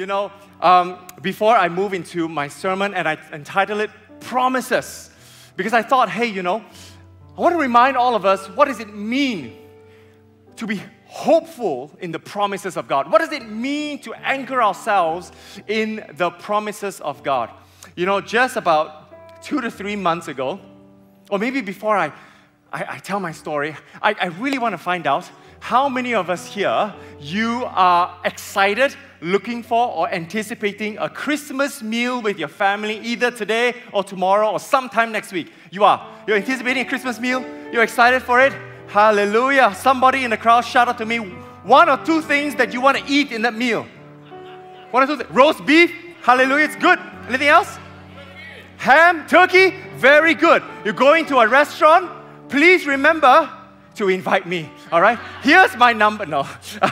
you know, um, before I move into my sermon, and I entitled it Promises, because I thought, hey, you know, I want to remind all of us what does it mean to be hopeful in the promises of God? What does it mean to anchor ourselves in the promises of God? You know, just about two to three months ago, or maybe before I, I, I tell my story, I, I really want to find out how many of us here you are excited, looking for, or anticipating a Christmas meal with your family either today or tomorrow or sometime next week? You are. You're anticipating a Christmas meal? You're excited for it? Hallelujah. Somebody in the crowd shout out to me one or two things that you want to eat in that meal. One or two things. Roast beef. Hallelujah. It's good. Anything else? Ham, turkey. Very good. You're going to a restaurant. Please remember to invite me. All right? Here's my number. No.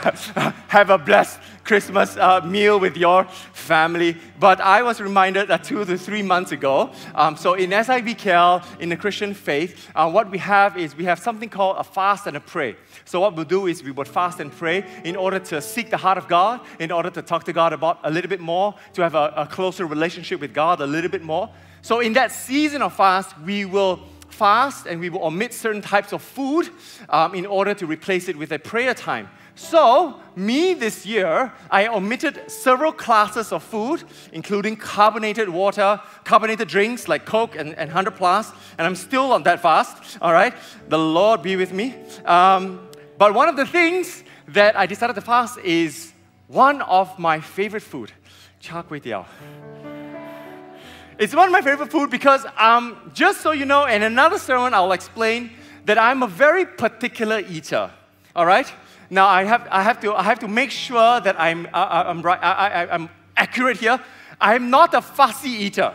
Have a blessed Christmas uh, meal with your family. But I was reminded that two to three months ago, um, so in SIBKL, in the Christian faith, uh, what we have is we have something called a fast and a pray. So what we'll do is we would fast and pray in order to seek the heart of God, in order to talk to God about a little bit more, to have a, a closer relationship with God a little bit more. So in that season of fast, we will fast and we will omit certain types of food um, in order to replace it with a prayer time. So, me this year, I omitted several classes of food, including carbonated water, carbonated drinks like Coke and, and 100 plus, and I'm still on that fast, all right? The Lord be with me. Um, but one of the things that I decided to fast is one of my favorite food, char kway teow. It's one of my favorite food because, um, just so you know, in another sermon, I'll explain that I'm a very particular eater, all right? Now, I have, I have, to, I have to make sure that I'm, uh I'm, right, I, I, I'm accurate here. I'm not a fussy eater.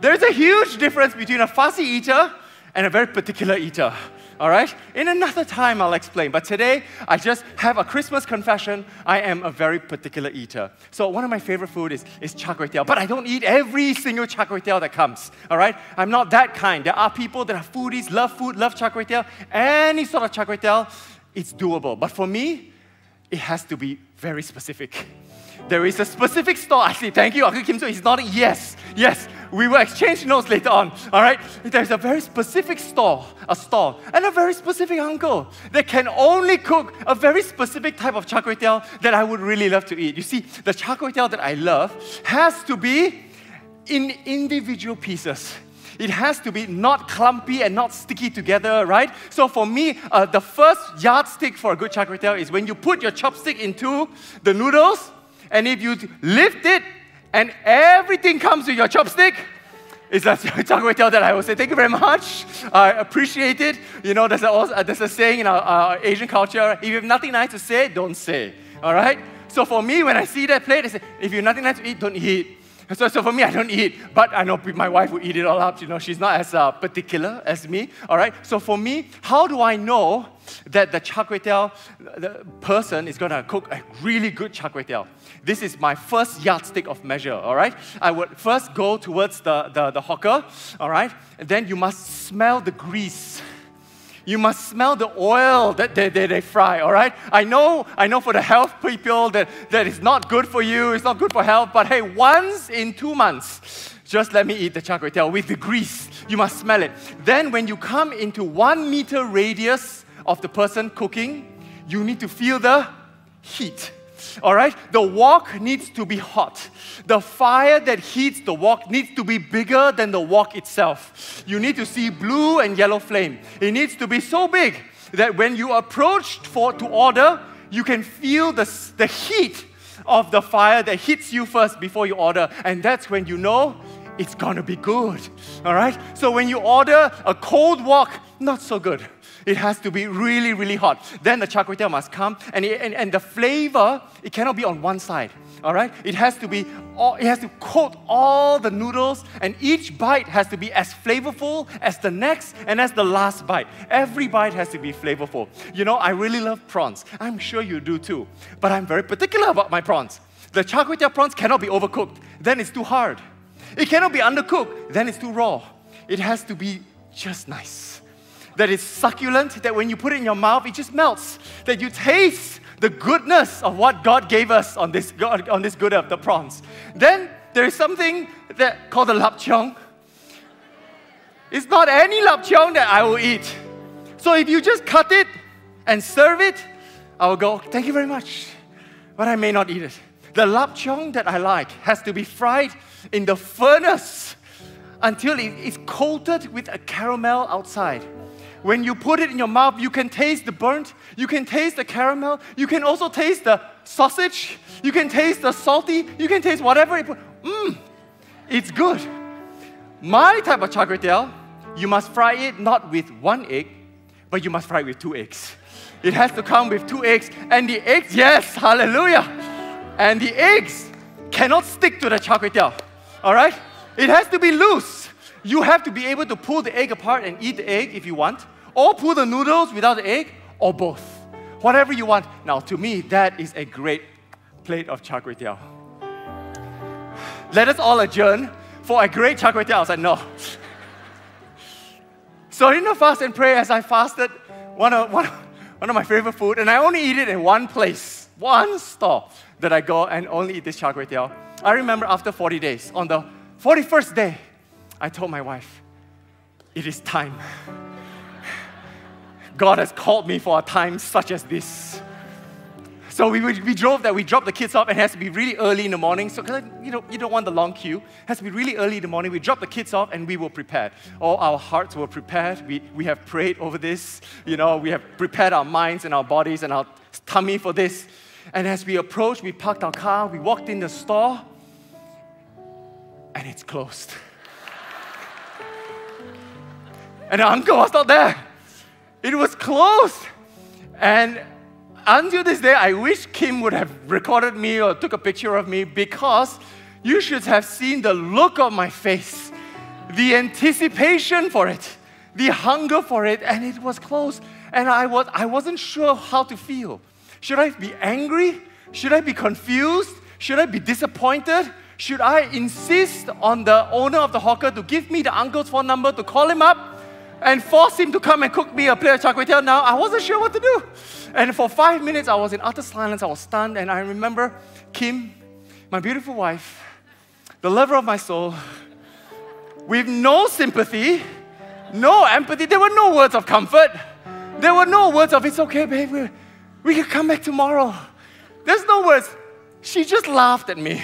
There's a huge difference between a fussy eater and a very particular eater. All right? In another time, I'll explain. But today, I just have a Christmas confession. I am a very particular eater. So, one of my favorite food is, is char kway teow. But I don't eat every single char kway teow that comes. All right? I'm not that kind. There are people that are foodies, love food, love char kway teow. Any sort of char kway teow it's doable. But for me, it has to be very specific. There is a specific store. Say, thank you, Uncle Kim. So he's nodding, yes, yes. We will exchange notes later on. All right. There's a very specific store, a store, and a very specific uncle that can only cook a very specific type of char kway teow that I would really love to eat. You see, the char kway teow that I love has to be in individual pieces. It has to be not clumpy and not sticky together, right? So for me, uh, the first yardstick for a good char kway teow is when you put your chopstick into the noodles, and if you lift it, and everything comes with your chopstick, it's a char kway teow that I will say, thank you very much. I appreciate it. You know, there's a, uh, there's a saying in our, our Asian culture, if you have nothing nice to say, don't say. All right? So for me, when I see that plate, I say, if you have nothing nice to eat, don't eat. So, so for me, I don't eat, but I know my wife will eat it all up. You know, she's not as uh, particular as me. All right. So for me, how do I know that the char kway teow the person is going to cook a really good char kway teow? This is my first yardstick of measure. All right. I would first go towards the, the, the hawker. All right. And then you must smell the grease you must smell the oil that they, they, they fry, all right? I know, I know for the health people that, that it's not good for you, it's not good for health, but hey, once in two months, just let me eat the char kway teow with the grease. You must smell it. Then when you come into one meter radius of the person cooking, you need to feel the heat. All right? The wok needs to be hot. The fire that heats the wok needs to be bigger than the wok itself. You need to see blue and yellow flame. It needs to be so big that when you approach for to order, you can feel the, the heat of the fire that hits you first before you order. And that's when you know it's gonna be good. All right? So when you order a cold wok, not so good. It has to be really, really hot. Then the char kway teow must come, and, it, and, and the flavor, it cannot be on one side. All right? It has to be, all, it has to coat all the noodles, and each bite has to be as flavorful as the next and as the last bite. Every bite has to be flavorful. You know, I really love prawns. I'm sure you do too. But I'm very particular about my prawns. The char kway teow prawns cannot be overcooked, then it's too hard. It cannot be undercooked, then it's too raw. It has to be just nice that is succulent, that when you put it in your mouth, it just melts, that you taste the goodness of what God gave us on this, on this good of the prawns. Then there is something that called the lapcheong. It's not any lapcheong that I will eat. So if you just cut it and serve it, I will go, thank you very much. But I may not eat it. The lapcheong that I like has to be fried in the furnace until it is coated with a caramel outside. When you put it in your mouth, you can taste the burnt, you can taste the caramel, you can also taste the sausage, you can taste the salty, you can taste whatever it. Mmm, it's good. My type of char you must fry it not with one egg, but you must fry it with two eggs. It has to come with two eggs, and the eggs, yes, hallelujah. And the eggs cannot stick to the char all right? It has to be loose. You have to be able to pull the egg apart and eat the egg if you want, or pull the noodles without the egg, or both. Whatever you want. Now, to me, that is a great plate of char kway teow. Let us all adjourn for a great char kway teow. I said, no. so in the fast and pray, as I fasted, one of, one, one of my favorite food, and I only eat it in one place, one store that I go and only eat this char kway teow. I remember after 40 days, on the 41st day, I told my wife, It is time. God has called me for a time such as this. So we, we drove that, we dropped the kids off, and it has to be really early in the morning. So, you know, you don't want the long queue. It has to be really early in the morning. We dropped the kids off, and we were prepared. All our hearts were prepared. We, we have prayed over this. You know, we have prepared our minds and our bodies and our tummy for this. And as we approached, we parked our car, we walked in the store, and it's closed. And the uncle was not there. It was closed. And until this day, I wish Kim would have recorded me or took a picture of me because you should have seen the look of my face, the anticipation for it, the hunger for it, and it was closed. And I, was, I wasn't sure how to feel. Should I be angry? Should I be confused? Should I be disappointed? Should I insist on the owner of the hawker to give me the uncle's phone number to call him up and force him to come and cook me a plate of char kway teow? Now, I wasn't sure what to do. And for five minutes, I was in utter silence. I was stunned. And I remember Kim, my beautiful wife, the lover of my soul, with no sympathy, no empathy. There were no words of comfort. There were no words of, it's okay, babe, we, we can come back tomorrow. There's no words. She just laughed at me.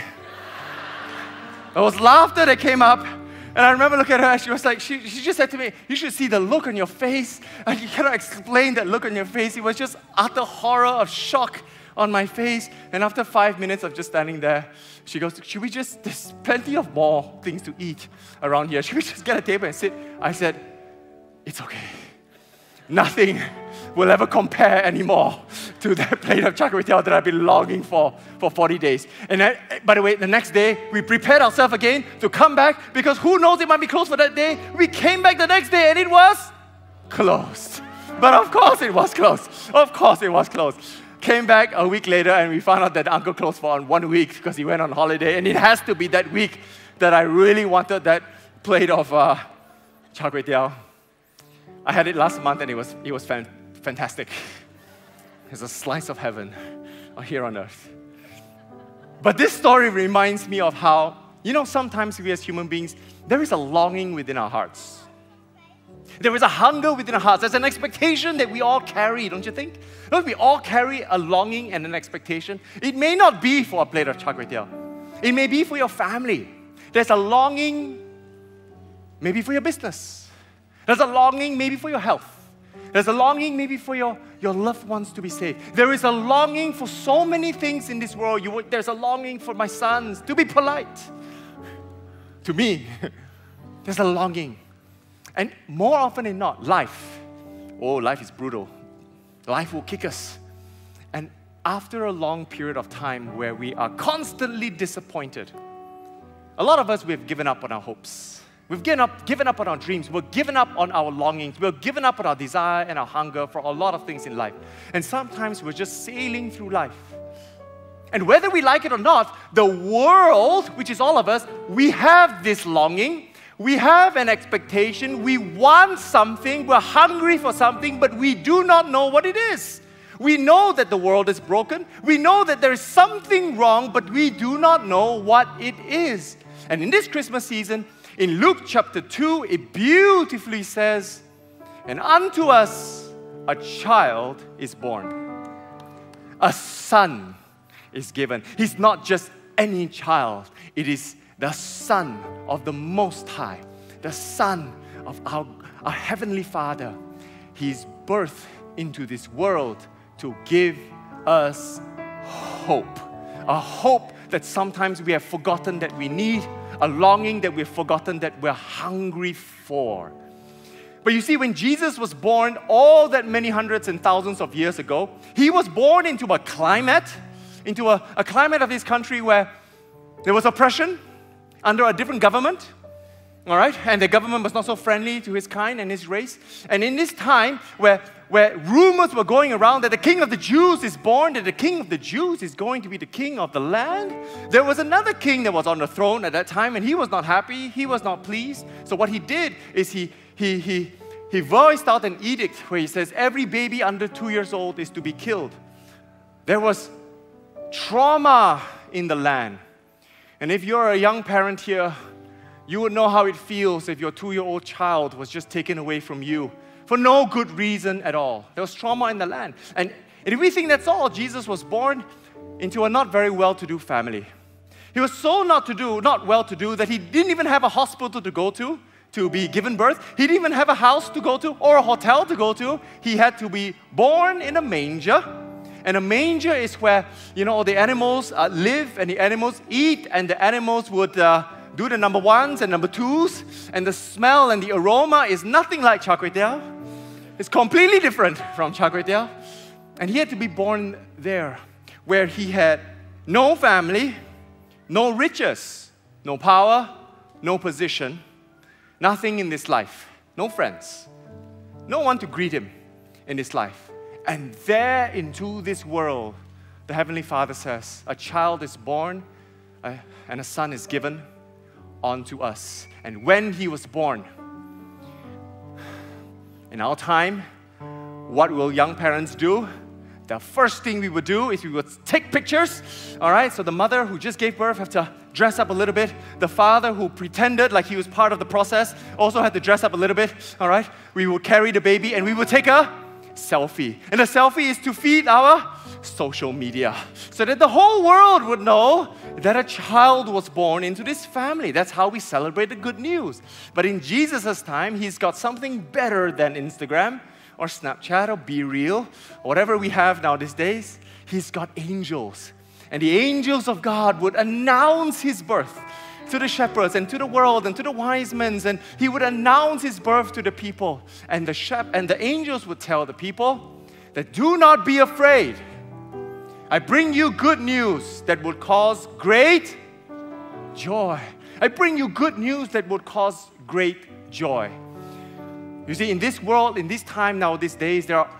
There was laughter that came up. And I remember looking at her and she was like, she, she just said to me, You should see the look on your face. And you cannot explain that look on your face. It was just utter horror of shock on my face. And after five minutes of just standing there, she goes, Should we just, there's plenty of more things to eat around here. Should we just get a table and sit? I said, It's okay. Nothing will ever compare anymore to that plate of char kway teow that I've been longing for for 40 days. And by the way, the next day, we prepared ourselves again to come back because who knows it might be closed for that day. We came back the next day and it was closed. But of course it was closed. Of course it was closed. Came back a week later and we found out that uncle closed for one week because he went on holiday. And it has to be that week that I really wanted that plate of uh, char kway teow. I had it last month and it was, it was fan- fantastic. It's a slice of heaven here on earth. But this story reminds me of how, you know, sometimes we as human beings, there is a longing within our hearts. There is a hunger within our hearts. There's an expectation that we all carry, don't you think? Don't we all carry a longing and an expectation? It may not be for a plate of char kway teow. It may be for your family. There's a longing, maybe for your business. There's a longing maybe for your health. There's a longing maybe for your, your loved ones to be saved. There is a longing for so many things in this world. You, there's a longing for my sons to be polite. To me, there's a longing. And more often than not, life, oh, life is brutal. Life will kick us. And after a long period of time where we are constantly disappointed, a lot of us, we've given up on our hopes. We've given up, given up on our dreams. We've given up on our longings. We've given up on our desire and our hunger for a lot of things in life. And sometimes we're just sailing through life. And whether we like it or not, the world, which is all of us, we have this longing. We have an expectation. We want something. We're hungry for something, but we do not know what it is. We know that the world is broken. We know that there is something wrong, but we do not know what it is. And in this Christmas season, in Luke chapter 2, it beautifully says, And unto us a child is born, a son is given. He's not just any child, it is the Son of the Most High, the Son of our, our Heavenly Father. He's birthed into this world to give us hope. A hope that sometimes we have forgotten that we need, a longing that we've forgotten that we're hungry for. But you see, when Jesus was born all that many hundreds and thousands of years ago, he was born into a climate, into a, a climate of his country where there was oppression under a different government all right? And the government was not so friendly to his kind and his race. And in this time where, where rumors were going around that the king of the Jews is born, that the king of the Jews is going to be the king of the land, there was another king that was on the throne at that time, and he was not happy, he was not pleased. So what he did is he, he, he, he voiced out an edict where he says, every baby under two years old is to be killed. There was trauma in the land. And if you're a young parent here, you would know how it feels if your two year old child was just taken away from you for no good reason at all. There was trauma in the land. And if we think that's all, Jesus was born into a not very well to do family. He was so not to do, not well to do, that he didn't even have a hospital to go to to be given birth. He didn't even have a house to go to or a hotel to go to. He had to be born in a manger. And a manger is where, you know, the animals uh, live and the animals eat, and the animals would. Uh, do the number ones and number twos, and the smell and the aroma is nothing like char kway teow. It's completely different from teow. And he had to be born there, where he had no family, no riches, no power, no position, nothing in this life, no friends, no one to greet him in this life. And there into this world, the Heavenly Father says, a child is born uh, and a son is given unto us. And when he was born, in our time, what will young parents do? The first thing we would do is we would take pictures. All right, so the mother who just gave birth had to dress up a little bit. The father who pretended like he was part of the process also had to dress up a little bit. All right, we would carry the baby and we would take a selfie. And the selfie is to feed our social media so that the whole world would know that a child was born into this family. That's how we celebrate the good news. But in Jesus' time, he's got something better than Instagram or Snapchat or BeReal, or whatever we have now these days. He's got angels. And the angels of God would announce his birth to the shepherds and to the world and to the wise men, and he would announce his birth to the people. And the shep- and the angels would tell the people that do not be afraid. I bring you good news that would cause great joy. I bring you good news that would cause great joy. You see, in this world, in this time now, these days, there are,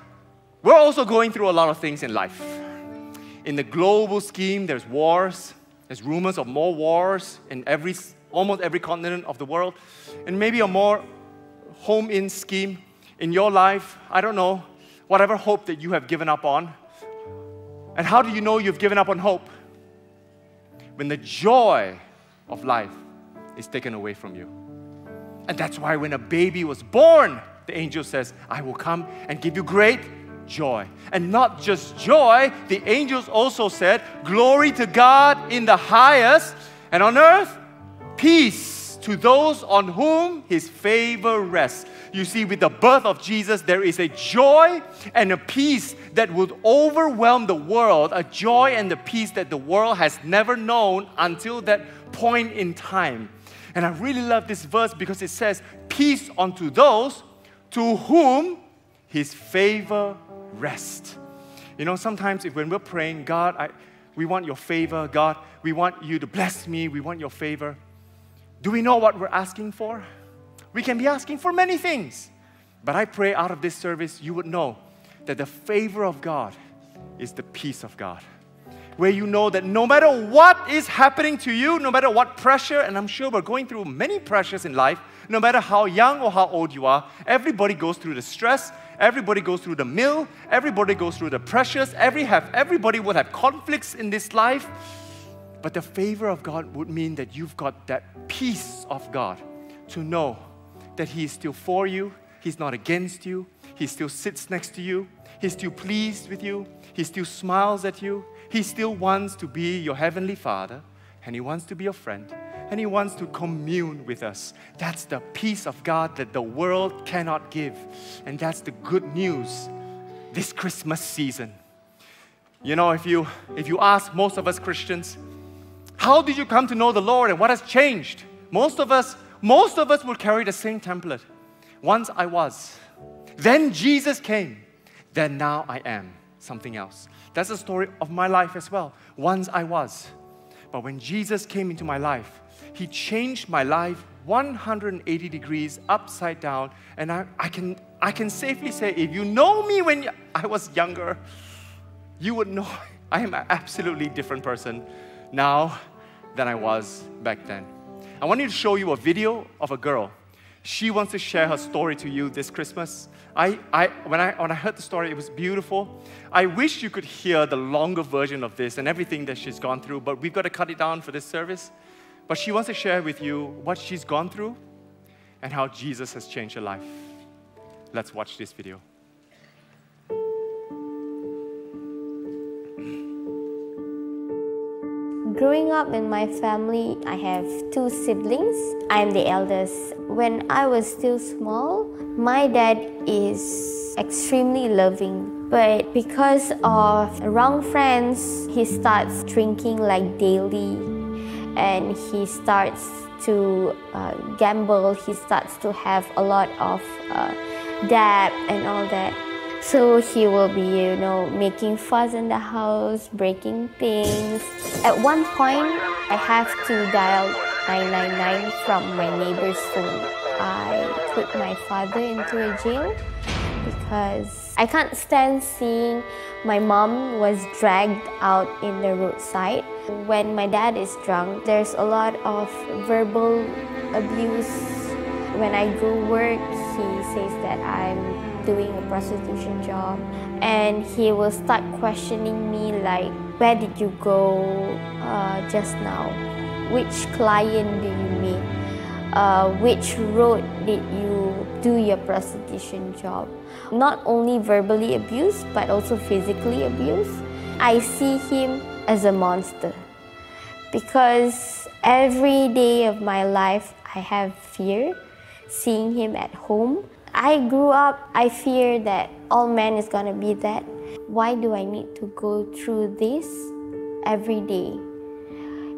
we're also going through a lot of things in life. In the global scheme, there's wars, there's rumors of more wars in every, almost every continent of the world. And maybe a more home in scheme in your life, I don't know, whatever hope that you have given up on, and how do you know you've given up on hope? When the joy of life is taken away from you. And that's why when a baby was born, the angel says, I will come and give you great joy. And not just joy, the angels also said, Glory to God in the highest, and on earth, peace to those on whom his favor rests. You see, with the birth of Jesus, there is a joy and a peace that would overwhelm the world, a joy and a peace that the world has never known until that point in time. And I really love this verse because it says, Peace unto those to whom his favor rests. You know, sometimes if when we're praying, God, I, we want your favor, God, we want you to bless me, we want your favor. Do we know what we're asking for? We can be asking for many things. But I pray out of this service, you would know that the favor of God is the peace of God. where you know that no matter what is happening to you, no matter what pressure, and I'm sure we're going through many pressures in life, no matter how young or how old you are, everybody goes through the stress, everybody goes through the mill, everybody goes through the pressures, every have, everybody will have conflicts in this life. But the favor of God would mean that you've got that peace of God to know that He is still for you, He's not against you, He still sits next to you, He's still pleased with you, He still smiles at you, He still wants to be your Heavenly Father, and He wants to be your friend, and He wants to commune with us. That's the peace of God that the world cannot give, and that's the good news this Christmas season. You know, if you, if you ask most of us Christians, how did you come to know the Lord and what has changed? Most of us most of us will carry the same template. Once I was, then Jesus came, then now I am something else. That's the story of my life as well. Once I was, but when Jesus came into my life, He changed my life 180 degrees upside down. And I, I, can, I can safely say, if you know me when I was younger, you would know I am an absolutely different person now than I was back then. I want to show you a video of a girl. She wants to share her story to you this Christmas. I, I, when, I, when I heard the story, it was beautiful. I wish you could hear the longer version of this and everything that she's gone through, but we've got to cut it down for this service. But she wants to share with you what she's gone through and how Jesus has changed her life. Let's watch this video. Growing up in my family, I have two siblings. I'm the eldest. When I was still small, my dad is extremely loving. But because of wrong friends, he starts drinking like daily and he starts to uh, gamble. He starts to have a lot of uh, debt and all that. So he will be, you know, making fuss in the house, breaking things. At one point, I have to dial 999 from my neighbor's phone. I put my father into a jail because I can't stand seeing my mom was dragged out in the roadside. When my dad is drunk, there's a lot of verbal abuse. When I go work, he says that I'm doing a prostitution job and he will start questioning me like where did you go uh, just now? Which client do you meet? Uh, which road did you do your prostitution job? Not only verbally abused but also physically abused. I see him as a monster. Because every day of my life i have fear seeing him at home I grew up, I fear that all men is gonna be that. Why do I need to go through this every day?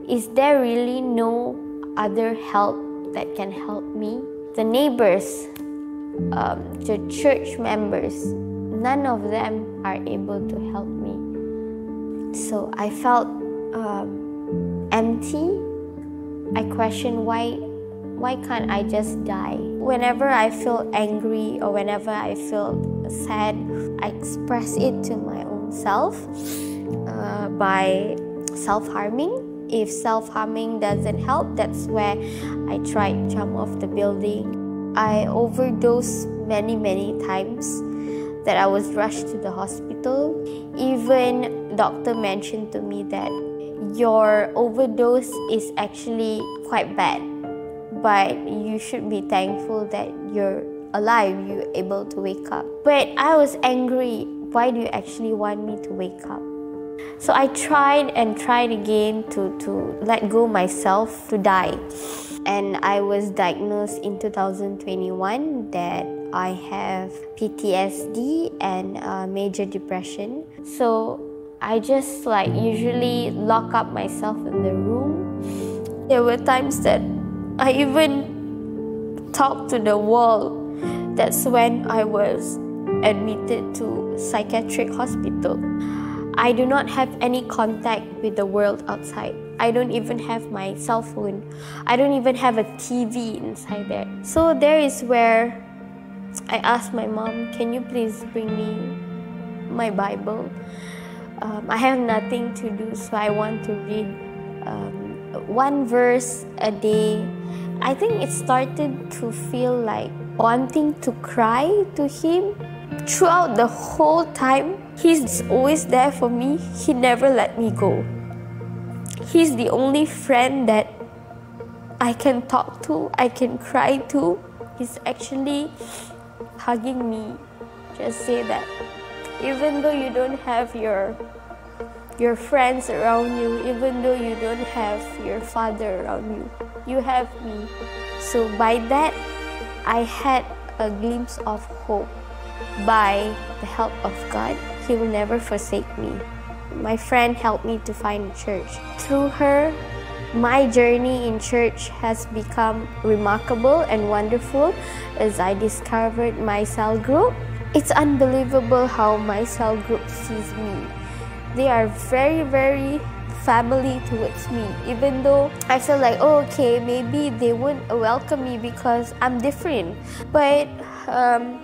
Is there really no other help that can help me? The neighbors, um, the church members, none of them are able to help me. So I felt um, empty. I questioned why why can't I just die? Whenever I feel angry or whenever I feel sad, I express it to my own self uh, by self harming. If self harming doesn't help, that's where I tried jump off the building. I overdosed many, many times that I was rushed to the hospital. Even doctor mentioned to me that your overdose is actually quite bad but you should be thankful that you're alive, you're able to wake up. But I was angry. Why do you actually want me to wake up? So I tried and tried again to, to let go myself to die. And I was diagnosed in 2021 that I have PTSD and uh, major depression. So I just like usually lock up myself in the room. There were times that I even talked to the world. That's when I was admitted to psychiatric hospital. I do not have any contact with the world outside. I don't even have my cell phone. I don't even have a TV inside there. So there is where I asked my mom, "Can you please bring me my Bible?" um, I have nothing to do, so I want to read um, one verse a day. I think it started to feel like wanting to cry to Him throughout the whole time. He's always there for me, He never let me go. He's the only friend that I can talk to, I can cry to. He's actually hugging me. Just say that even though you don't have your your friends around you, even though you don't have your father around you, you have me. So by that, I had a glimpse of hope. By the help of God, He will never forsake me. My friend helped me to find a church. Through her, my journey in church has become remarkable and wonderful as I discovered my cell group. It's unbelievable how my cell group sees me. They are very, very family towards me, even though I feel like, oh, okay, maybe they wouldn't welcome me because I'm different. But um,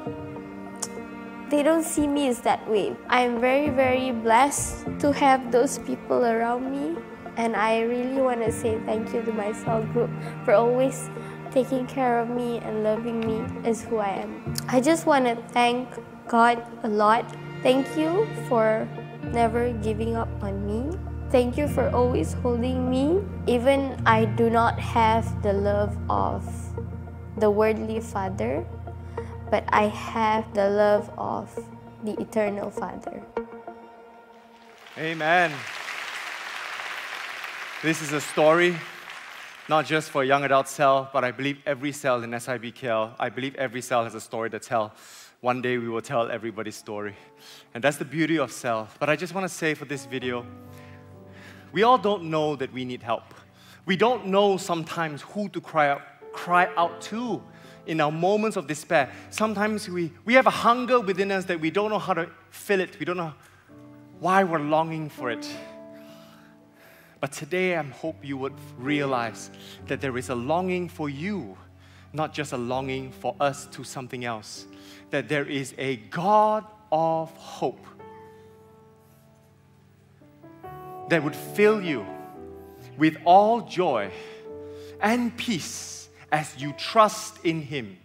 they don't see me as that way. I'm very, very blessed to have those people around me. And I really want to say thank you to my cell group for always taking care of me and loving me as who I am. I just want to thank God a lot. Thank you for never giving up on me. Thank you for always holding me. Even I do not have the love of the worldly Father, but I have the love of the eternal Father. Amen. This is a story not just for young adult cell, but I believe every cell in SIBKL, I believe every cell has a story to tell. One day we will tell everybody's story. And that's the beauty of self. But I just want to say for this video, we all don't know that we need help. We don't know sometimes who to cry out, cry out to in our moments of despair. Sometimes we, we have a hunger within us that we don't know how to fill it. We don't know why we're longing for it. But today, I hope you would realize that there is a longing for you, not just a longing for us to something else. That there is a God of hope that would fill you with all joy and peace as you trust in Him,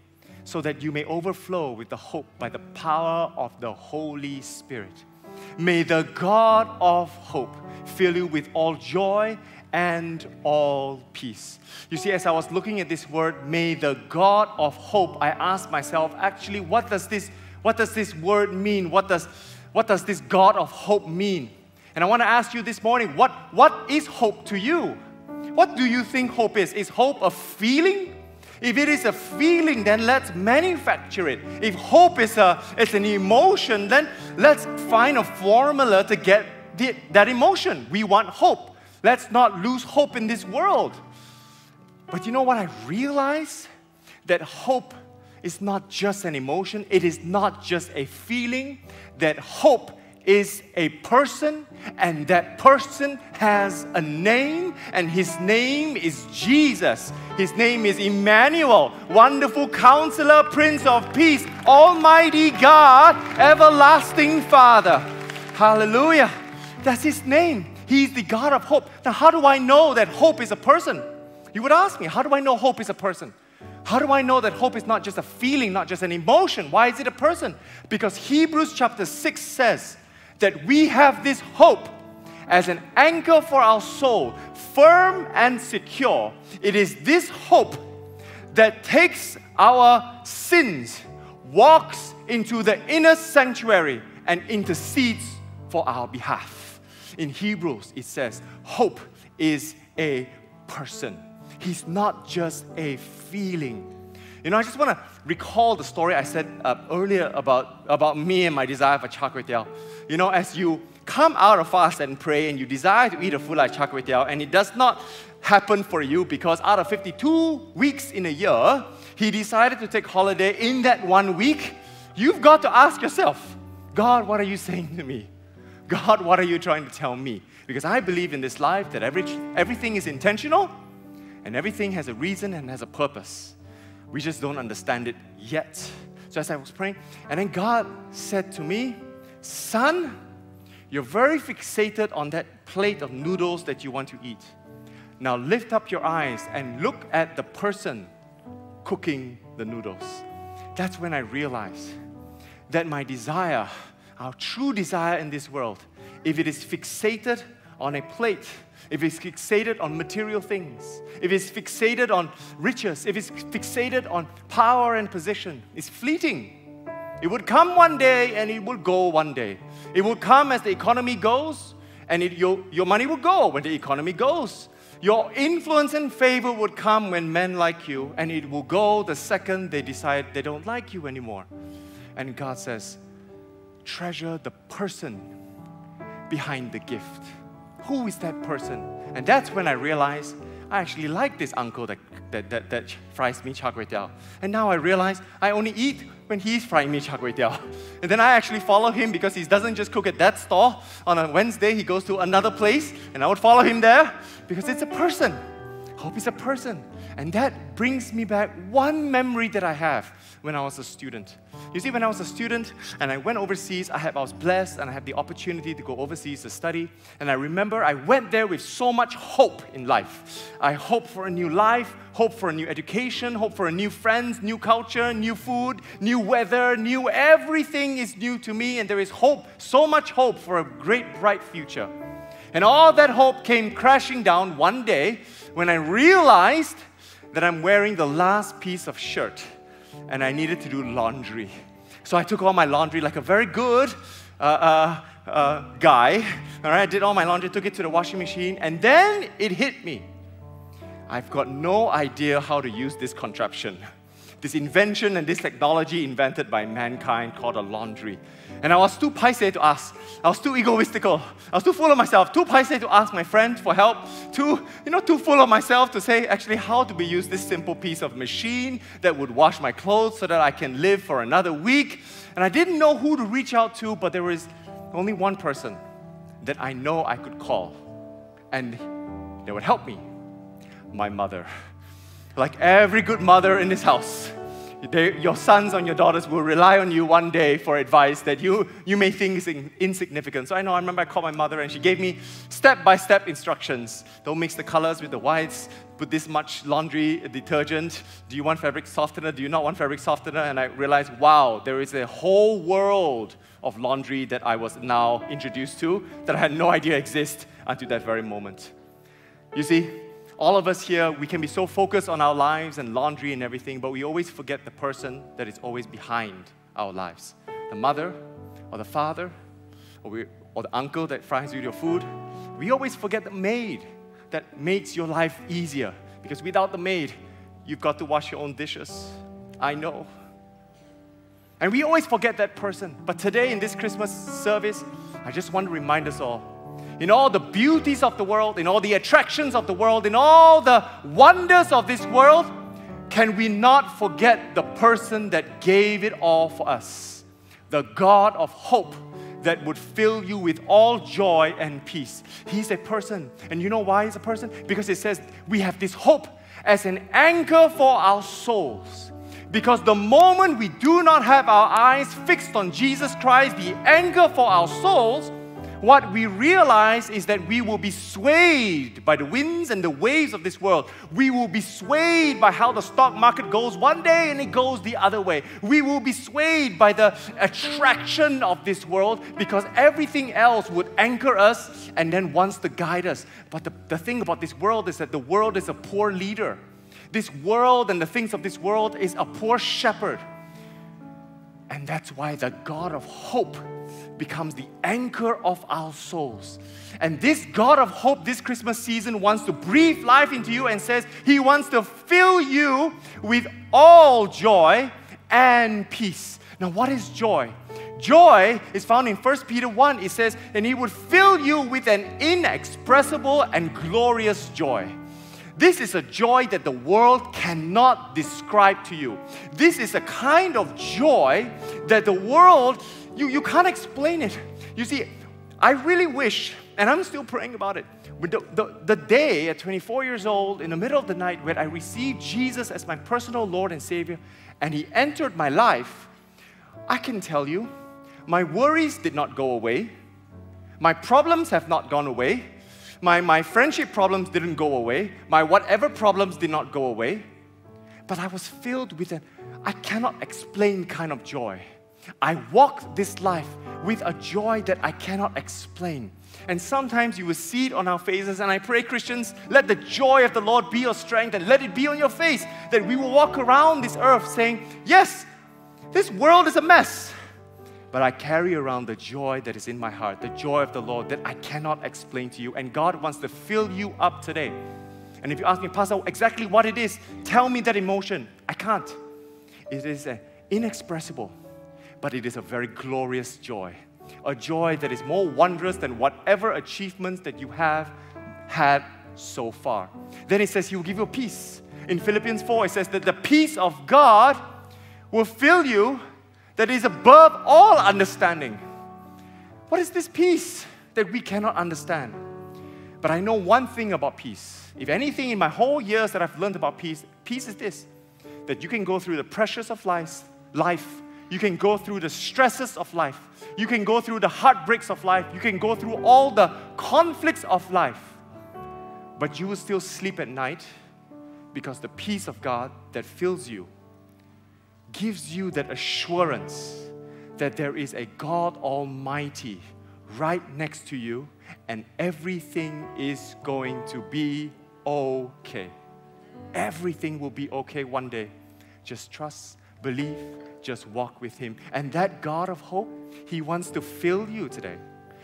so that you may overflow with the hope by the power of the Holy Spirit. May the God of hope fill you with all joy and all peace. You see, as I was looking at this word, may the God of hope, I asked myself, actually, what does this, what does this word mean? What does, what does this God of hope mean? And I want to ask you this morning, what, what is hope to you? What do you think hope is? Is hope a feeling? If it is a feeling, then let's manufacture it. If hope is, a, is an emotion, then let's find a formula to get the, that emotion. We want hope. Let's not lose hope in this world. But you know what I realize? That hope is not just an emotion, it is not just a feeling, that hope is a person, and that person has a name, and his name is Jesus. His name is Emmanuel, Wonderful Counselor, Prince of Peace, Almighty God, Everlasting Father. Hallelujah. That's his name. He's the God of hope. Now, how do I know that hope is a person? You would ask me, how do I know hope is a person? How do I know that hope is not just a feeling, not just an emotion? Why is it a person? Because Hebrews chapter 6 says that we have this hope as an anchor for our soul, firm and secure. It is this hope that takes our sins, walks into the inner sanctuary, and intercedes for our behalf. In Hebrews, it says, hope is a person. He's not just a feeling. You know, I just want to recall the story I said uh, earlier about, about me and my desire for char kway teow. You know, as you come out of fast and pray and you desire to eat a food like char kway teow, and it does not happen for you because out of 52 weeks in a year, he decided to take holiday in that one week, you've got to ask yourself, God, what are you saying to me? God, what are you trying to tell me? Because I believe in this life that every, everything is intentional and everything has a reason and has a purpose. We just don't understand it yet. So as I was praying, and then God said to me, Son, You're very fixated on that plate of noodles that you want to eat. Now lift up your eyes and look at the person cooking the noodles. That's when I realized that my desire, our true desire in this world, if it is fixated on a plate, if it's fixated on material things, if it's fixated on riches, if it's fixated on power and position, it's fleeting. It would come one day and it will go one day. It will come as the economy goes, and it, your, your money will go when the economy goes. Your influence and favor would come when men like you, and it will go the second they decide they don't like you anymore. And God says, treasure the person behind the gift. Who is that person? And that's when I realized I actually like this uncle that, that, that, that fries me char kway teow. And now I realize I only eat when he's frying me char kway teow. And then I actually follow him because he doesn't just cook at that store. On a Wednesday, he goes to another place, and I would follow him there because it's a person. Hope is a person. And that brings me back one memory that I have when I was a student. You see, when I was a student and I went overseas, I, I was blessed and I had the opportunity to go overseas to study. And I remember I went there with so much hope in life. I hope for a new life, hope for a new education, hope for a new friends, new culture, new food, new weather, new everything is new to me. And there is hope, so much hope for a great, bright future. And all that hope came crashing down one day when I realized that I'm wearing the last piece of shirt and I needed to do laundry. So I took all my laundry like a very good uh, uh, uh, guy. All right, I did all my laundry, took it to the washing machine, and then it hit me. I've got no idea how to use this contraption this invention and this technology invented by mankind called a laundry. And I was too paise to ask. I was too egoistical. I was too full of myself, too paise to ask my friend for help, too, you know, too full of myself to say actually how do we use this simple piece of machine that would wash my clothes so that I can live for another week. And I didn't know who to reach out to, but there was only one person that I know I could call. And they would help me. My mother like every good mother in this house, they, your sons and your daughters will rely on you one day for advice that you, you may think is insignificant. So I know, I remember I called my mother and she gave me step by step instructions. Don't mix the colors with the whites, put this much laundry detergent. Do you want fabric softener? Do you not want fabric softener? And I realized, wow, there is a whole world of laundry that I was now introduced to that I had no idea exists until that very moment. You see, all of us here, we can be so focused on our lives and laundry and everything, but we always forget the person that is always behind our lives the mother, or the father, or, we, or the uncle that fries you your food. We always forget the maid that makes your life easier because without the maid, you've got to wash your own dishes. I know. And we always forget that person. But today, in this Christmas service, I just want to remind us all in all the beauties of the world, in all the attractions of the world, in all the wonders of this world, can we not forget the person that gave it all for us? The God of hope that would fill you with all joy and peace. He's a person. And you know why he's a person? Because it says we have this hope as an anchor for our souls. Because the moment we do not have our eyes fixed on Jesus Christ, the anchor for our souls, what we realize is that we will be swayed by the winds and the waves of this world. We will be swayed by how the stock market goes one day and it goes the other way. We will be swayed by the attraction of this world because everything else would anchor us and then wants to guide us. But the, the thing about this world is that the world is a poor leader. This world and the things of this world is a poor shepherd. And that's why the God of hope becomes the anchor of our souls. And this God of hope this Christmas season wants to breathe life into you and says He wants to fill you with all joy and peace. Now, what is joy? Joy is found in 1 Peter 1. It says, And He would fill you with an inexpressible and glorious joy. This is a joy that the world cannot describe to you. This is a kind of joy that the world you, you can't explain it. You see, I really wish, and I'm still praying about it, the, the, the day at 24 years old, in the middle of the night, when I received Jesus as my personal Lord and Savior, and He entered my life, I can tell you, my worries did not go away. My problems have not gone away. My, my friendship problems didn't go away. My whatever problems did not go away. But I was filled with an I cannot explain kind of joy. I walk this life with a joy that I cannot explain. And sometimes you will see it on our faces. And I pray, Christians, let the joy of the Lord be your strength and let it be on your face that we will walk around this earth saying, Yes, this world is a mess. But I carry around the joy that is in my heart, the joy of the Lord that I cannot explain to you. And God wants to fill you up today. And if you ask me, Pastor, exactly what it is, tell me that emotion. I can't. It is inexpressible, but it is a very glorious joy. A joy that is more wondrous than whatever achievements that you have had so far. Then it says, He will give you peace. In Philippians 4, it says that the peace of God will fill you that is above all understanding. What is this peace that we cannot understand? But I know one thing about peace. If anything in my whole years that I've learned about peace, peace is this that you can go through the pressures of life, life. You can go through the stresses of life. You can go through the heartbreaks of life. You can go through all the conflicts of life. But you will still sleep at night because the peace of God that fills you gives you that assurance that there is a God Almighty right next to you and everything is going to be okay. Everything will be okay one day. Just trust, believe, just walk with Him. And that God of hope, He wants to fill you today.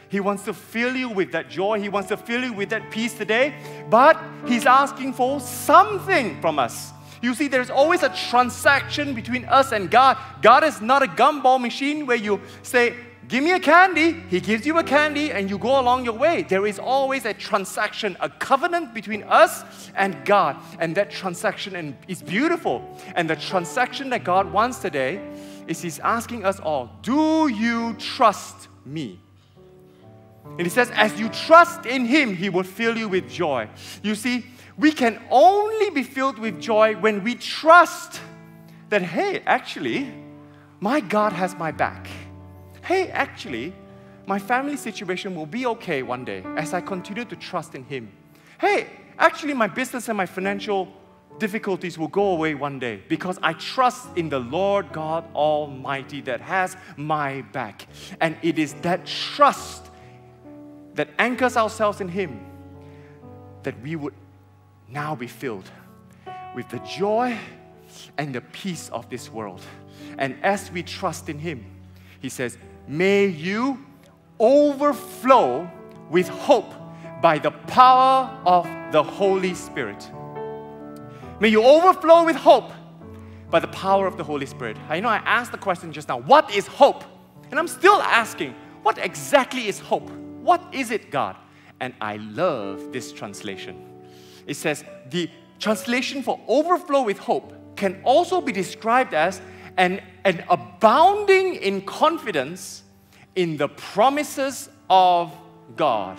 He wants to fill you with that joy. He wants to fill you with that peace today. But He's asking for something from us. You see, there's always a transaction between us and God. God is not a gumball machine where you say, Give me a candy, He gives you a candy, and you go along your way. There is always a transaction, a covenant between us and God. And that transaction is beautiful. And the transaction that God wants today is He's asking us all, Do you trust me? And He says, As you trust in Him, He will fill you with joy. You see, we can only be filled with joy when we trust that, hey, actually, my God has my back hey, actually, my family situation will be okay one day as I continue to trust in Him. Hey, actually, my business and my financial difficulties will go away one day because I trust in the Lord God Almighty that has my back. And it is that trust that anchors ourselves in Him that we would now be filled with the joy and the peace of this world. And as we trust in Him, He says, may you overflow with hope by the power of the Holy Spirit. May you overflow with hope by the power of the Holy Spirit. I know I asked the question just now what is hope? And I'm still asking, what exactly is hope? What is it, God? And I love this translation. It says, the translation for overflow with hope can also be described as and, abounding in confidence in the promises of God.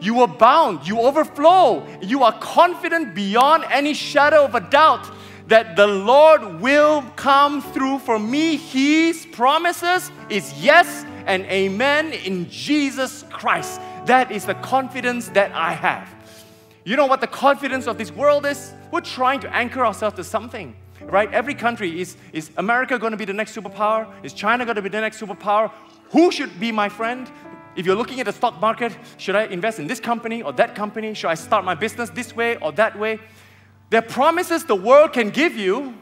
You abound, you overflow, you are confident beyond any shadow of a doubt that the Lord will come through for me. His promises is yes and amen in Jesus Christ. That is the confidence that I have. You know what the confidence of this world is? We're trying to anchor ourselves to something right? Every country is, is America going to be the next superpower? Is China going to be the next superpower? Who should be my friend? If you're looking at the stock market, should I invest in this company or that company? Should I start my business this way or that way? There are promises the world can give you,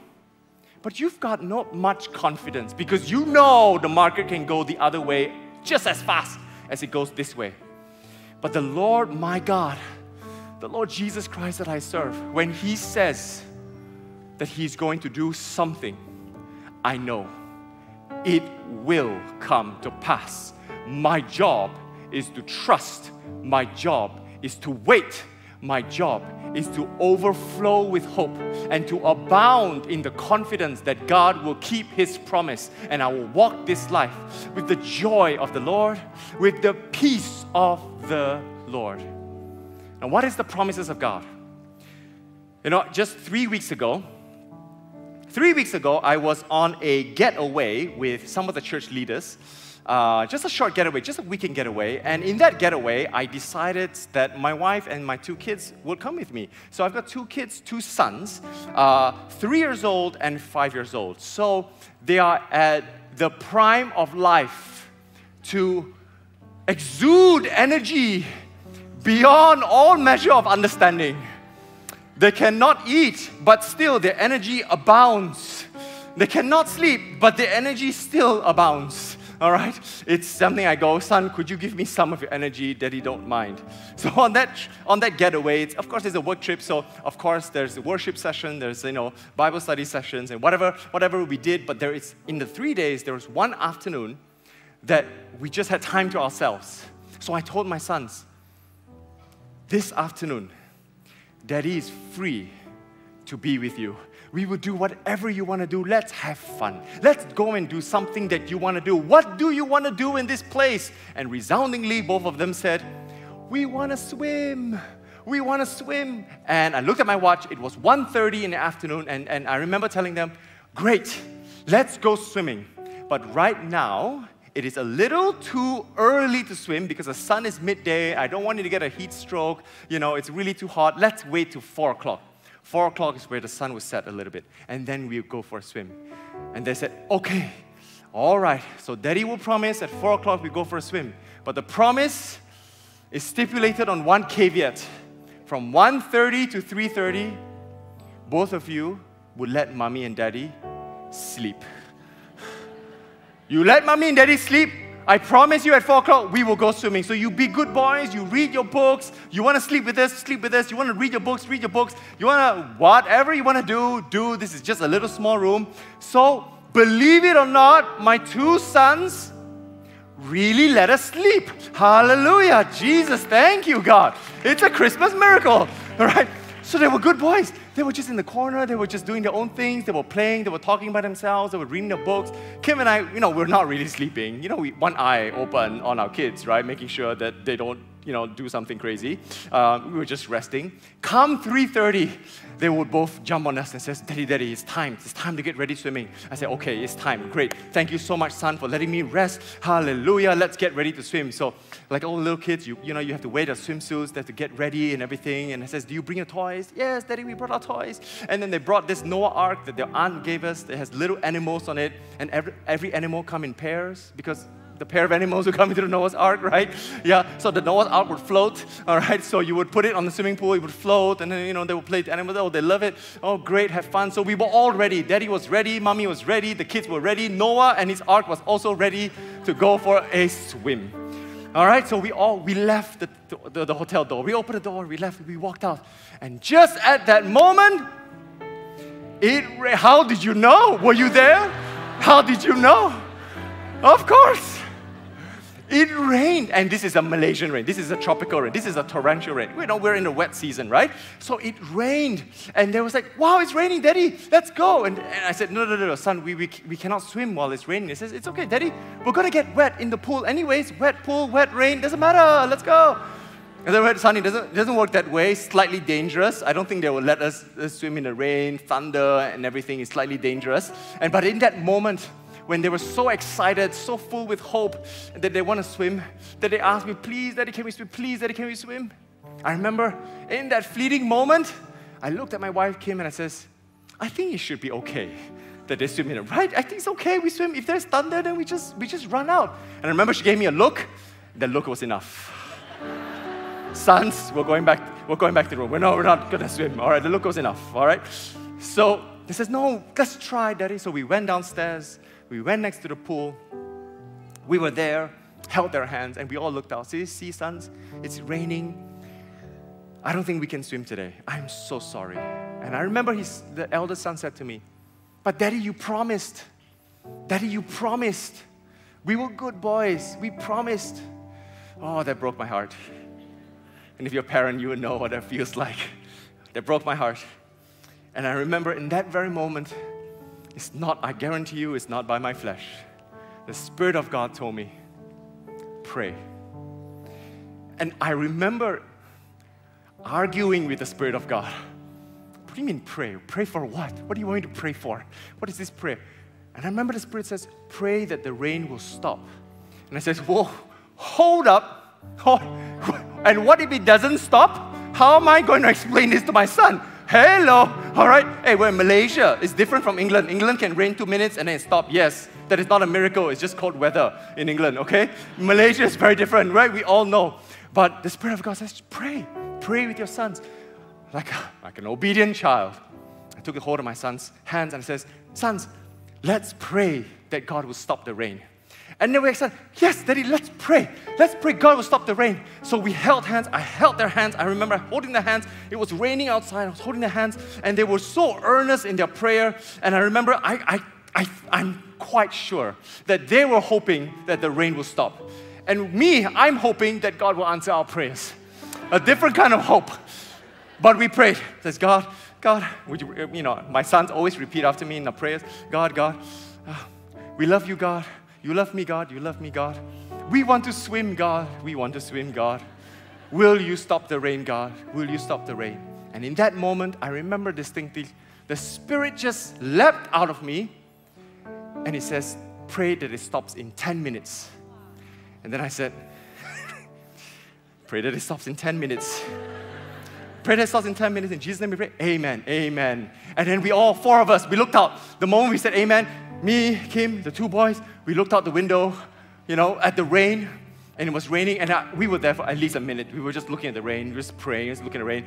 but you've got not much confidence because you know the market can go the other way just as fast as it goes this way. But the Lord, my God, the Lord Jesus Christ that I serve, when He says, that He's going to do something, I know it will come to pass. My job is to trust, my job is to wait, my job is to overflow with hope and to abound in the confidence that God will keep His promise and I will walk this life with the joy of the Lord, with the peace of the Lord. Now, what is the promises of God? You know, just three weeks ago, Three weeks ago, I was on a getaway with some of the church leaders uh, just a short getaway, just a weekend getaway. And in that getaway, I decided that my wife and my two kids would come with me. So I've got two kids, two sons, uh, three years old and five years old. So they are at the prime of life to exude energy beyond all measure of understanding. They cannot eat, but still their energy abounds. They cannot sleep, but their energy still abounds. All right? It's something I go, son, could you give me some of your energy? Daddy, don't mind. So on that, on that getaway, it's, of course, it's a work trip. So of course, there's a worship session, there's you know Bible study sessions, and whatever, whatever we did. But there is in the three days, there was one afternoon that we just had time to ourselves. So I told my sons, this afternoon, Daddy is free to be with you. We will do whatever you want to do. Let's have fun. Let's go and do something that you want to do. What do you want to do in this place? And resoundingly, both of them said, We want to swim. We want to swim. And I looked at my watch. It was 1.30 in the afternoon. And, and I remember telling them, Great, let's go swimming. But right now, it is a little too early to swim because the sun is midday. I don't want you to get a heat stroke. You know, it's really too hot. Let's wait till 4 o'clock. 4 o'clock is where the sun will set a little bit. And then we'll go for a swim. And they said, okay, all right. So daddy will promise at 4 o'clock we go for a swim. But the promise is stipulated on one caveat. From 1.30 to 3.30, both of you would let mommy and daddy sleep. You let mommy and daddy sleep. I promise you at 4 o'clock, we will go swimming. So you be good boys, you read your books. You want to sleep with us, sleep with us. You want to read your books, read your books. You want to, whatever you want to do, do. This is just a little small room. So believe it or not, my two sons really let us sleep. Hallelujah. Jesus, thank you, God. It's a Christmas miracle. All right. So they were good boys. They were just in the corner. They were just doing their own things. They were playing. They were talking by themselves. They were reading their books. Kim and I, you know, we're not really sleeping. You know, we, one eye open on our kids, right? Making sure that they don't you know, do something crazy. Um, we were just resting. Come 3.30, they would both jump on us and says, Daddy, Daddy, it's time. It's time to get ready swimming. I said, okay, it's time. Great. Thank you so much, son, for letting me rest. Hallelujah. Let's get ready to swim. So, like all little kids, you, you know, you have to wear the swimsuits, they have to get ready and everything. And I says, do you bring your toys? Yes, Daddy, we brought our toys. And then they brought this Noah Ark that their aunt gave us. It has little animals on it. And every, every animal come in pairs because the pair of animals who come into the Noah's Ark, right? Yeah, so the Noah's Ark would float, all right? So you would put it on the swimming pool, it would float, and then, you know, they would play the animals. Oh, they love it. Oh, great, have fun. So we were all ready. Daddy was ready, mommy was ready, the kids were ready. Noah and his ark was also ready to go for a swim. All right, so we all, we left the, the, the hotel door. We opened the door, we left, we walked out. And just at that moment, it, how did you know? Were you there? How did you know? Of course. It rained, and this is a Malaysian rain. This is a tropical rain. This is a torrential rain. We know we're in the wet season, right? So it rained, and they was like, "Wow, it's raining, Daddy. Let's go." And, and I said, "No, no, no, no, son. We, we, we cannot swim while it's raining." He says, "It's okay, Daddy. We're gonna get wet in the pool anyways. Wet pool, wet rain. Doesn't matter. Let's go." And then, son, it doesn't, it doesn't work that way. Slightly dangerous. I don't think they will let us swim in the rain, thunder, and everything is slightly dangerous. And but in that moment when they were so excited, so full with hope that they want to swim, that they asked me, please, Daddy, can we swim? Please, Daddy, can we swim? I remember in that fleeting moment, I looked at my wife, Kim, and I says, I think it should be okay that they swim in it, right? I think it's okay, we swim. If there's thunder, then we just, we just run out. And I remember she gave me a look. That look was enough. Sons, we're going back, we're going back to the room. We're, no, we're not gonna swim. All right, the look was enough. All right. So they says, no, let's try, Daddy. So we went downstairs. We went next to the pool. We were there, held their hands, and we all looked out. See, see, sons, it's raining. I don't think we can swim today. I'm so sorry. And I remember his, the eldest son said to me, But daddy, you promised. Daddy, you promised. We were good boys. We promised. Oh, that broke my heart. And if you're a parent, you would know what that feels like. That broke my heart. And I remember in that very moment, it's not, I guarantee you, it's not by my flesh. The Spirit of God told me, pray. And I remember arguing with the Spirit of God. What do you mean pray? Pray for what? What do you want me to pray for? What is this prayer? And I remember the Spirit says, pray that the rain will stop. And I says, Whoa, hold up. And what if it doesn't stop? How am I going to explain this to my son? Hello. All right. Hey, we're in Malaysia. It's different from England. England can rain two minutes and then stop. Yes. That is not a miracle. It's just cold weather in England, okay? Malaysia is very different, right? We all know. But the Spirit of God says, pray. Pray with your sons. Like, a, like an obedient child. I took a hold of my son's hands and I says, Sons, let's pray that God will stop the rain. And then we said, Yes, Daddy, let's pray. Let's pray God will stop the rain. So we held hands. I held their hands. I remember holding their hands. It was raining outside. I was holding their hands, and they were so earnest in their prayer. And I remember I, I, I, I'm quite sure that they were hoping that the rain will stop. And me, I'm hoping that God will answer our prayers. A different kind of hope. But we prayed. Says, God, God, would you, you know, my sons always repeat after me in the prayers, God, God, uh, we love you, God. You love me, God. You love me, God. We want to swim, God. We want to swim, God. Will you stop the rain, God? Will you stop the rain? And in that moment, I remember distinctly, the Spirit just leapt out of me and He says, Pray that it stops in 10 minutes. And then I said, Pray that it stops in 10 minutes. Pray that it stops in 10 minutes. In Jesus' name we pray. Amen. Amen. And then we all, four of us, we looked out. The moment we said amen, me, Kim, the two boys, we looked out the window, you know, at the rain, and it was raining, and I, we were there for at least a minute. We were just looking at the rain, just praying, just looking at the rain.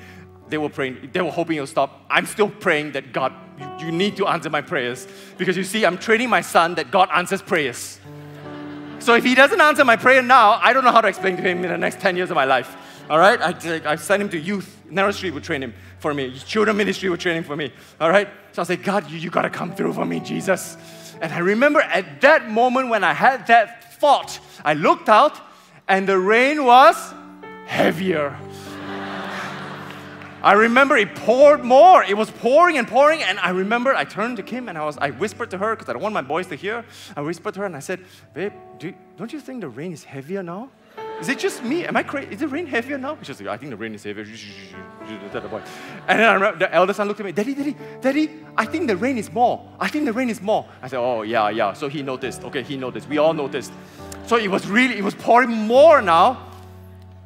They were praying, they were hoping it'll stop. I'm still praying that God, you, you need to answer my prayers. Because you see, I'm training my son that God answers prayers. So if he doesn't answer my prayer now, I don't know how to explain to him in the next 10 years of my life. All right? I, I sent him to youth. Narrow Street would train him for me. Children ministry would train him for me. All right? So I say, God, you, you got to come through for me, Jesus. And I remember at that moment when I had that thought, I looked out and the rain was heavier. I remember it poured more. It was pouring and pouring, and I remember I turned to Kim and I was I whispered to her because I don't want my boys to hear. I whispered to her and I said, "Babe, do, don't you think the rain is heavier now?" Is it just me? Am I crazy? Is the rain heavier now? She's like, I think the rain is heavier. And then I remember the elder son looked at me, Daddy, Daddy, Daddy, I think the rain is more. I think the rain is more. I said, Oh, yeah, yeah. So he noticed. Okay, he noticed. We all noticed. So it was really, it was pouring more now.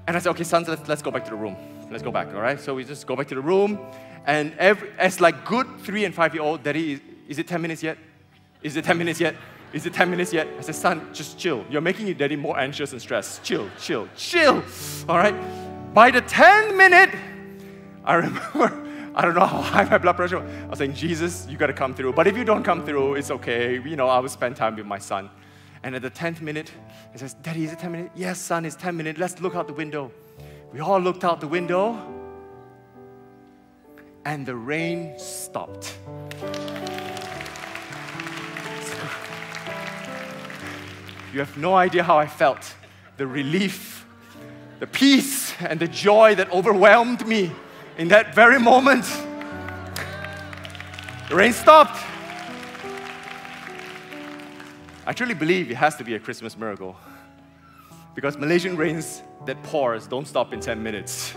And I said, Okay, sons, let's, let's go back to the room. Let's go back, all right? So we just go back to the room. And every, as like good three and five year old, Daddy, is, is it 10 minutes yet? Is it 10 minutes yet? Is it 10 minutes yet? I said, son, just chill. You're making your daddy more anxious and stressed. Chill, chill, chill. All right? By the 10 minute, I remember, I don't know how high my blood pressure was. I was saying, Jesus, you got to come through. But if you don't come through, it's okay. You know, I will spend time with my son. And at the 10th minute, he says, Daddy, is it 10 minutes? Yes, son, it's 10 minutes. Let's look out the window. We all looked out the window, and the rain stopped. You have no idea how I felt. The relief, the peace, and the joy that overwhelmed me in that very moment. The rain stopped. I truly believe it has to be a Christmas miracle. Because Malaysian rains that pours don't stop in 10 minutes.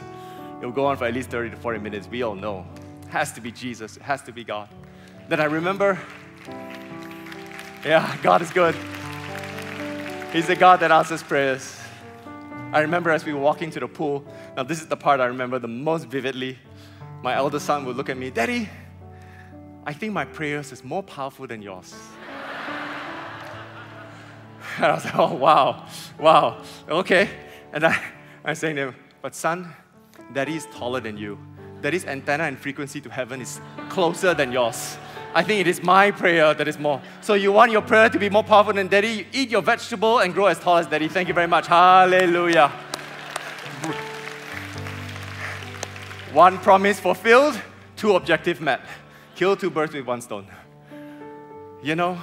It'll go on for at least 30 to 40 minutes. We all know. It has to be Jesus. It has to be God. Then I remember, yeah, God is good. He's the God that answers prayers. I remember as we were walking to the pool, now this is the part I remember the most vividly. My eldest son would look at me, Daddy, I think my prayers is more powerful than yours. and I was like, oh, wow, wow, okay. And I, I saying to him, but son, daddy is taller than you. Daddy's antenna and frequency to heaven is closer than yours. I think it is my prayer that is more. So you want your prayer to be more powerful than daddy? Eat your vegetable and grow as tall as daddy. Thank you very much. Hallelujah. One promise fulfilled, two objective met. Kill two birds with one stone. You know,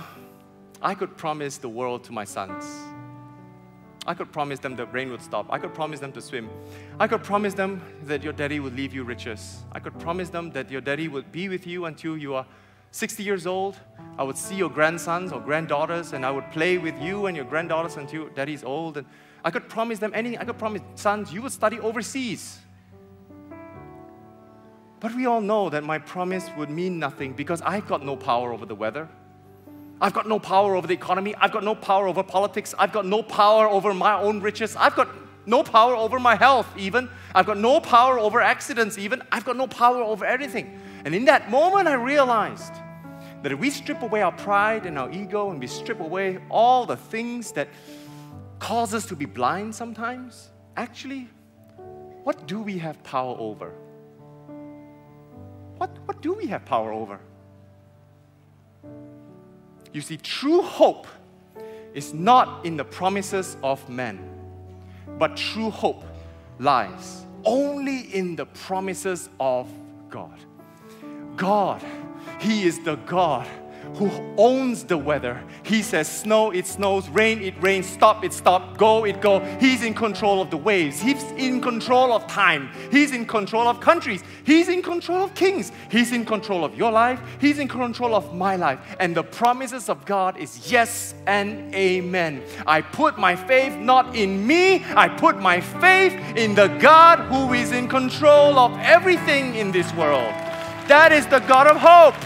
I could promise the world to my sons. I could promise them the rain would stop. I could promise them to swim. I could promise them that your daddy would leave you riches. I could promise them that your daddy would be with you until you are 60 years old, I would see your grandsons or granddaughters and I would play with you and your granddaughters until daddy's old. And I could promise them anything. I could promise, sons, you would study overseas. But we all know that my promise would mean nothing because I've got no power over the weather. I've got no power over the economy. I've got no power over politics. I've got no power over my own riches. I've got no power over my health, even. I've got no power over accidents, even. I've got no power over anything. And in that moment, I realized that if we strip away our pride and our ego and we strip away all the things that cause us to be blind sometimes, actually, what do we have power over? What, what do we have power over? You see, true hope is not in the promises of men, but true hope lies only in the promises of God. God, He is the God who owns the weather. He says, snow, it snows, rain, it rains, stop, it stop, go, it go. He's in control of the waves. He's in control of time. He's in control of countries. He's in control of kings. He's in control of your life. He's in control of my life. And the promises of God is yes and amen. I put my faith not in me, I put my faith in the God who is in control of everything in this world. That is the God of hope.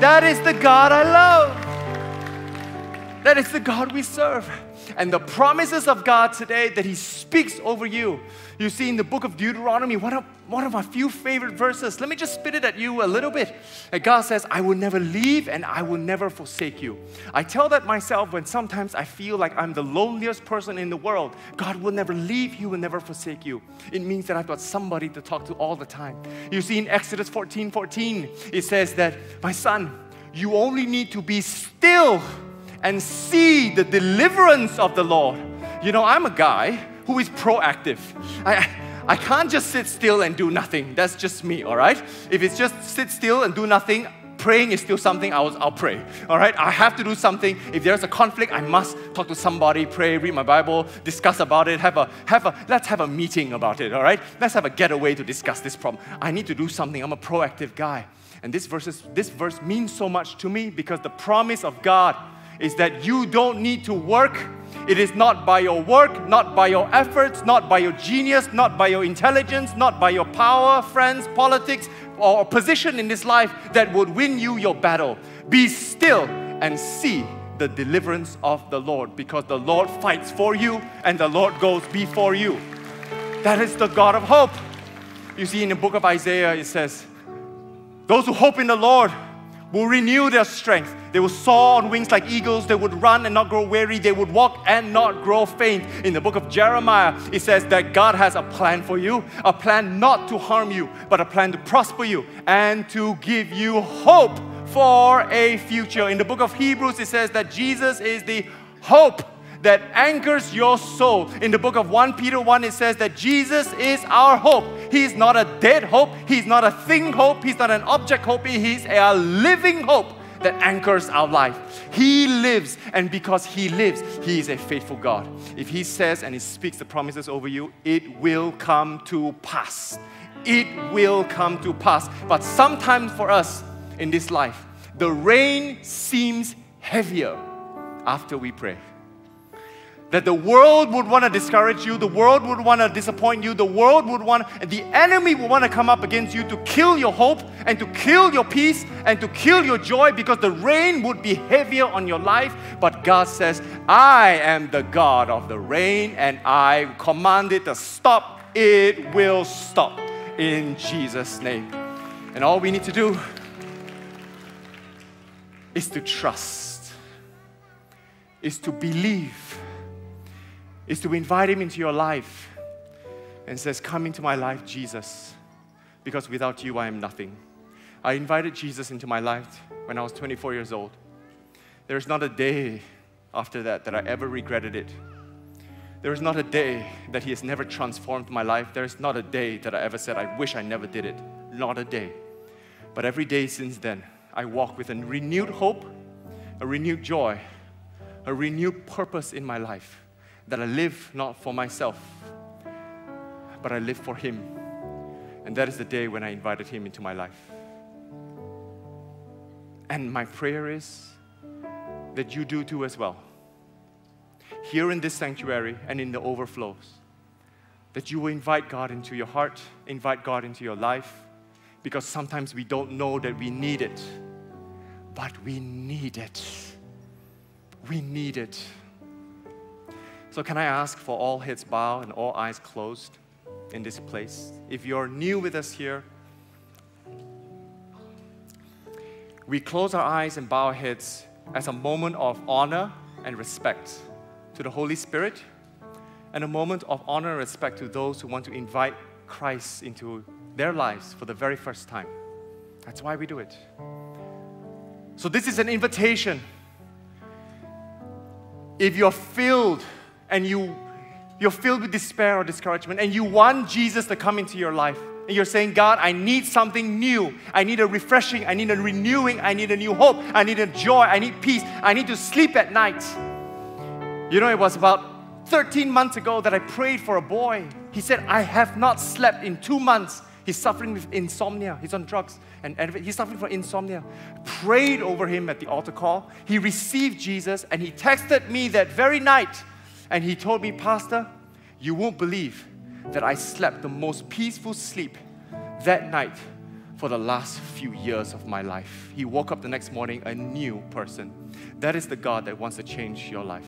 That is the God I love. That is the God we serve. And the promises of God today that He speaks over you. You see in the book of Deuteronomy, one of, one of my few favorite verses. Let me just spit it at you a little bit. And God says, I will never leave and I will never forsake you. I tell that myself when sometimes I feel like I'm the loneliest person in the world. God will never leave, He will never forsake you. It means that I've got somebody to talk to all the time. You see in Exodus 14 14, it says that, My son, you only need to be still and see the deliverance of the Lord. You know, I'm a guy who is proactive. I, I can't just sit still and do nothing. That's just me, all right? If it's just sit still and do nothing, praying is still something I'll, I'll pray. All right, I have to do something. If there's a conflict, I must talk to somebody, pray, read my Bible, discuss about it. Have a have a let's have a meeting about it. All right, let's have a getaway to discuss this problem. I need to do something. I'm a proactive guy, and this verse is, this verse means so much to me because the promise of God is that you don't need to work. It is not by your work, not by your efforts, not by your genius, not by your intelligence, not by your power, friends, politics, or position in this life that would win you your battle. Be still and see the deliverance of the Lord because the Lord fights for you and the Lord goes before you. That is the God of hope. You see, in the book of Isaiah, it says, Those who hope in the Lord will renew their strength. They will soar on wings like eagles. They would run and not grow weary. They would walk and not grow faint. In the book of Jeremiah, it says that God has a plan for you, a plan not to harm you, but a plan to prosper you and to give you hope for a future. In the book of Hebrews, it says that Jesus is the hope that anchors your soul. In the book of 1 Peter 1, it says that Jesus is our hope. He's not a dead hope, He's not a thing hope, He's not an object hope, He's a living hope that anchors our life. He lives, and because He lives, He is a faithful God. If He says and He speaks the promises over you, it will come to pass. It will come to pass. But sometimes for us in this life, the rain seems heavier after we pray that the world would want to discourage you, the world would want to disappoint you, the world would want, the enemy would want to come up against you to kill your hope and to kill your peace and to kill your joy because the rain would be heavier on your life. But God says, I am the God of the rain and I command it to stop. It will stop in Jesus' name. And all we need to do is to trust, is to believe is to invite Him into your life and says, Come into my life, Jesus, because without you I am nothing. I invited Jesus into my life when I was 24 years old. There is not a day after that that I ever regretted it. There is not a day that He has never transformed my life. There is not a day that I ever said, I wish I never did it. Not a day. But every day since then, I walk with a renewed hope, a renewed joy, a renewed purpose in my life that I live not for myself, but I live for Him. And that is the day when I invited Him into my life. And my prayer is that you do too as well. Here in this sanctuary and in the overflows, that you will invite God into your heart, invite God into your life, because sometimes we don't know that we need it. but we need it. We need it. So, can I ask for all heads bowed and all eyes closed in this place? If you're new with us here, we close our eyes and bow our heads as a moment of honor and respect to the Holy Spirit and a moment of honor and respect to those who want to invite Christ into their lives for the very first time. That's why we do it. So, this is an invitation. If you're filled and you, you're filled with despair or discouragement and you want Jesus to come into your life, and you're saying, God, I need something new. I need a refreshing. I need a renewing. I need a new hope. I need a joy. I need peace. I need to sleep at night. You know, it was about 13 months ago that I prayed for a boy. He said, I have not slept in two months. He's suffering with insomnia. He's on drugs and, and he's suffering from insomnia. Prayed over him at the altar call. He received Jesus and he texted me that very night and he told me, Pastor, you won't believe that I slept the most peaceful sleep that night for the last few years of my life. He woke up the next morning a new person. That is the God that wants to change your life.